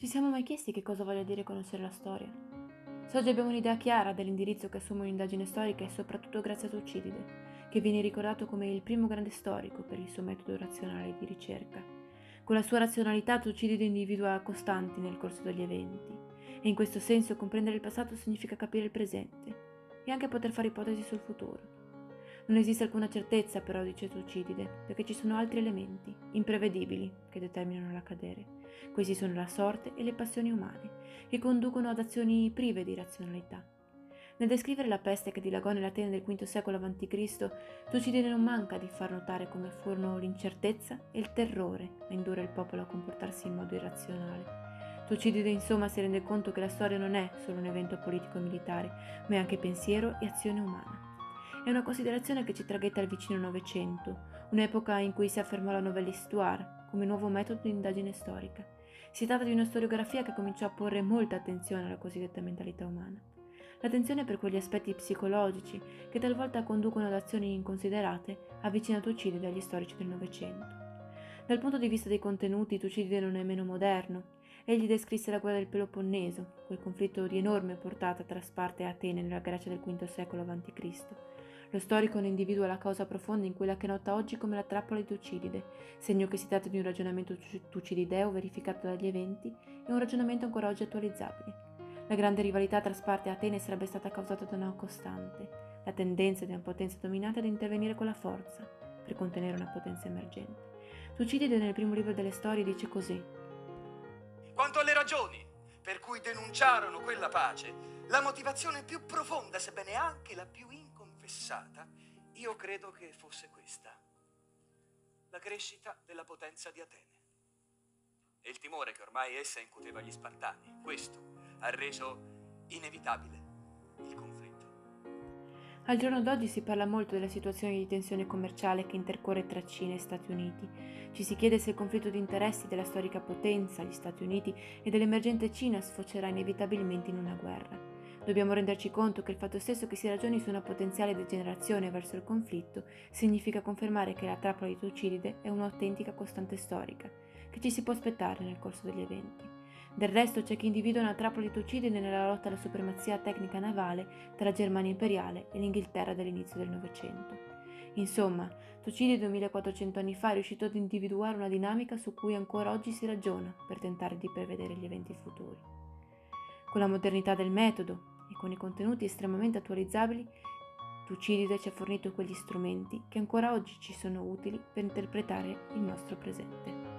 Ci siamo mai chiesti che cosa voglia dire conoscere la storia? Se oggi abbiamo un'idea chiara dell'indirizzo che assume un'indagine storica è soprattutto grazie a Tucidide, che viene ricordato come il primo grande storico per il suo metodo razionale di ricerca. Con la sua razionalità Tucidide individua costanti nel corso degli eventi, e in questo senso comprendere il passato significa capire il presente e anche poter fare ipotesi sul futuro. Non esiste alcuna certezza però, dice Tucidide, perché ci sono altri elementi, imprevedibili, che determinano l'accadere. Questi sono la sorte e le passioni umane, che conducono ad azioni prive di razionalità. Nel descrivere la peste che dilagò nell'Atene del V secolo a.C., Tucidide non manca di far notare come furono l'incertezza e il terrore a indurre il popolo a comportarsi in modo irrazionale. Tucidide insomma si rende conto che la storia non è solo un evento politico e militare, ma è anche pensiero e azione umana. È una considerazione che ci traghetta al vicino Novecento, un'epoca in cui si affermò la novella histoire come nuovo metodo di indagine storica. Si tratta di una storiografia che cominciò a porre molta attenzione alla cosiddetta mentalità umana. L'attenzione per quegli aspetti psicologici che talvolta conducono ad azioni inconsiderate avvicina Tucidide agli storici del Novecento. Dal punto di vista dei contenuti, Tucidide non è meno moderno. Egli descrisse la guerra del Peloponneso, quel conflitto di enorme portata tra Sparta e Atene nella Grecia del V secolo a.C., lo storico ne individua la causa profonda in quella che nota oggi come la trappola di Tucidide, segno che si tratta di un ragionamento tucidideo verificato dagli eventi e un ragionamento ancora oggi attualizzabile. La grande rivalità tra Sparta e Atene sarebbe stata causata da una costante, la tendenza di una potenza dominata ad intervenire con la forza per contenere una potenza emergente. Tucidide nel primo libro delle storie dice così. Quanto alle ragioni per cui denunciarono quella pace, la motivazione più profonda, sebbene anche la più inconfessabile, interessata, io credo che fosse questa. La crescita della potenza di Atene. E il timore che ormai essa incuteva agli Spartani. Questo ha reso inevitabile. Al giorno d'oggi si parla molto della situazione di tensione commerciale che intercorre tra Cina e Stati Uniti. Ci si chiede se il conflitto di interessi della storica potenza, gli Stati Uniti, e dell'emergente Cina sfocerà inevitabilmente in una guerra. Dobbiamo renderci conto che il fatto stesso che si ragioni su una potenziale degenerazione verso il conflitto significa confermare che la trappola di Tucidide è un'autentica costante storica, che ci si può aspettare nel corso degli eventi. Del resto c'è chi individua una trappola di Tucidide nella lotta alla supremazia tecnica navale tra la Germania imperiale e l'Inghilterra dell'inizio del Novecento. Insomma, Tucidide 2400 anni fa è riuscito ad individuare una dinamica su cui ancora oggi si ragiona per tentare di prevedere gli eventi futuri. Con la modernità del metodo e con i contenuti estremamente attualizzabili, Tucidide ci ha fornito quegli strumenti che ancora oggi ci sono utili per interpretare il nostro presente.